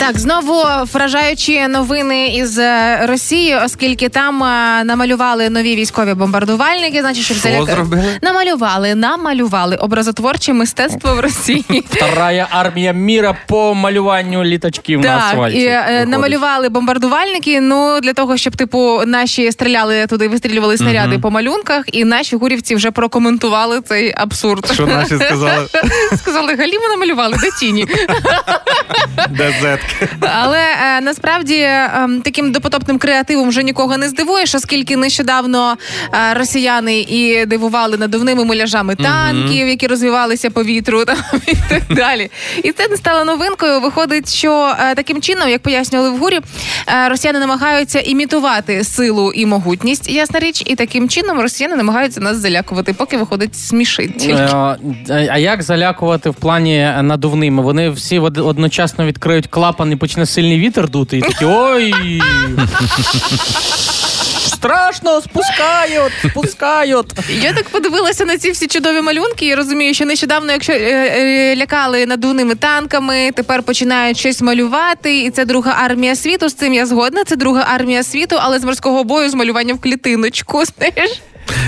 Так, знову вражаючі новини із е, Росії, оскільки там е, намалювали нові військові бомбардувальники. Значить, щоб заляка- зробили? намалювали, намалювали образотворче мистецтво в Росії. Вторая армия мира по малюванню літачків на Так, асфальті. і е, виходить. намалювали бомбардувальники. Ну для того, щоб типу наші стріляли туди, вистрілювали снаряди по малюнках, і наші гурівці вже прокоментували цей абсурд. Що наші сказали? Сказали, галімо намалювали, де тіні. ДЗ. Але е, насправді е, таким допотопним креативом вже нікого не здивуєш, оскільки нещодавно е, росіяни і дивували надувними муляжами танків, які розвивалися по вітру там, і так далі. І це не стало новинкою. Виходить, що е, таким чином, як пояснювали в гурі, е, росіяни намагаються імітувати силу і могутність, ясна річ, і таким чином росіяни намагаються нас залякувати, поки виходить смішить. Е, А як залякувати в плані надувними? Вони всі од- одночасно відкриють клапан і почне сильний вітер дути, і такі ой. Страшно, спускають, спускають. Я так подивилася на ці всі чудові малюнки і розумію, що нещодавно, якщо е, е, лякали надувними танками, тепер починають щось малювати, і це друга армія світу. З цим я згодна. Це друга армія світу, але з морського бою з малювання в клітиночку. Знаєш,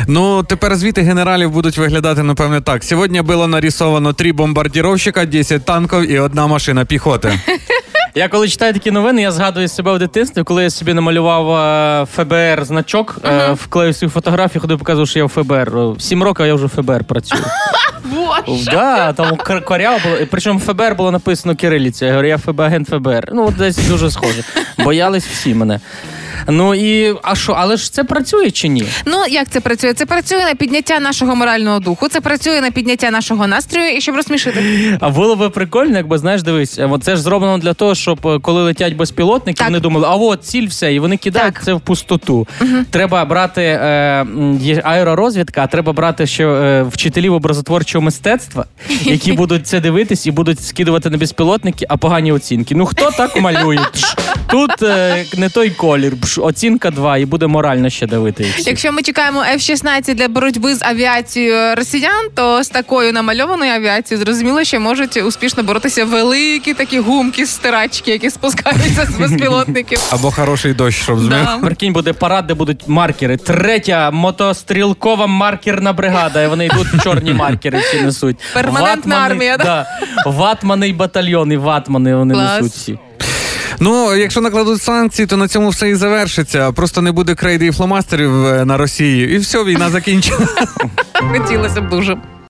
Ну, тепер звіти генералів будуть виглядати, напевне, так. Сьогодні було нарисовано три бомбардіровщика, 10 танків і одна машина піхоти. Я коли читаю такі новини, я згадую себе в дитинстві, коли я собі намалював е, ФБР значок, е, вклеїв свою фотографію, ходив показував, що я в ФБР. Сім років я вже в ФБР працюю. боже. Да, там кор- коряво було. Причому ФБР було написано кириліця. Я говорю, я ФБ, агент ФБР. Ну, от десь дуже схоже. Боялись всі мене. Ну і а що, але ж це працює чи ні? Ну як це працює? Це працює на підняття нашого морального духу, це працює на підняття нашого настрою і щоб розсмішити. А було би прикольно, якби знаєш, дивись, е, от це ж зроблено для того, щоб е, коли летять безпілотники, Так. вони думали, а от ціль все, і вони кидають Так. це в пустоту. Треба брати е, аеророзвідка, а треба брати ще е, вчителів образотворчого мистецтва, які будуть це дивитись і будуть скидувати на безпілотники, а погані оцінки. Ну хто так малює? Тут е, не той колір, пш, оцінка 2, і буде морально ще давити. їх всіх. Якщо ми чекаємо F-16 для боротьби з авіацією росіян, то з такою намальованою авіацією зрозуміло, що можуть успішно боротися великі такі гумки стирачки, які спускаються з безпілотників. Або хороший дощ, щоб змив. Да. Прикинь, буде парад, де будуть маркери. Третя мотострілкова маркерна бригада. І вони йдуть чорні маркери всі несуть. Перманентна армія, да? да? Ватмани і батальйон, і ватмани вони Клас. несуть всі. Ну, якщо накладуть санкції, то на цьому все і завершиться. Просто не буде крейди і фломастерів е, на Росії, і все, війна закінчена. Хотілося б дуже.